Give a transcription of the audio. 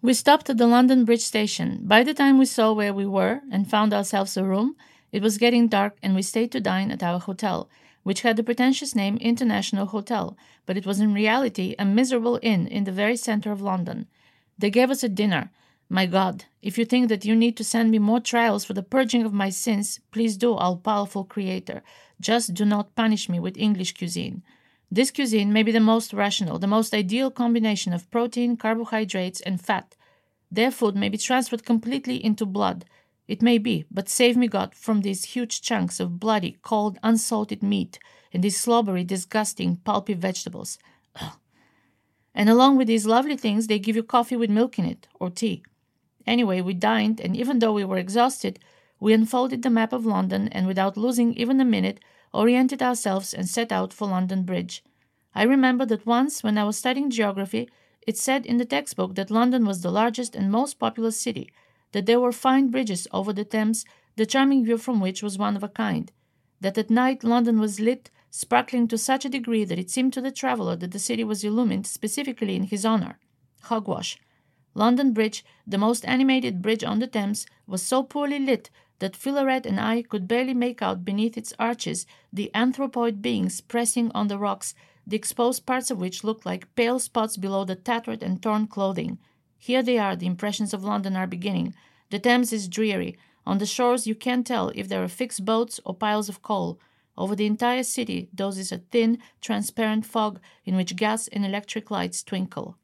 We stopped at the London Bridge station. By the time we saw where we were and found ourselves a room, it was getting dark and we stayed to dine at our hotel, which had the pretentious name International Hotel, but it was in reality a miserable inn in the very center of London. They gave us a dinner. My God, if you think that you need to send me more trials for the purging of my sins, please do, all powerful Creator. Just do not punish me with English cuisine. This cuisine may be the most rational, the most ideal combination of protein, carbohydrates, and fat. Their food may be transferred completely into blood. It may be, but save me God from these huge chunks of bloody, cold, unsalted meat and these slobbery, disgusting, pulpy vegetables. And along with these lovely things, they give you coffee with milk in it, or tea. Anyway, we dined, and even though we were exhausted, we unfolded the map of London and without losing even a minute, oriented ourselves and set out for London Bridge. I remember that once, when I was studying geography, it said in the textbook that London was the largest and most populous city, that there were fine bridges over the Thames, the charming view from which was one of a kind, that at night London was lit, sparkling to such a degree that it seemed to the traveller that the city was illumined specifically in his honour. Hogwash. London Bridge, the most animated bridge on the Thames, was so poorly lit that Philaret and I could barely make out beneath its arches the anthropoid beings pressing on the rocks, the exposed parts of which looked like pale spots below the tattered and torn clothing. Here they are, the impressions of London are beginning. The Thames is dreary. On the shores you can't tell if there are fixed boats or piles of coal. Over the entire city dozes a thin, transparent fog in which gas and electric lights twinkle.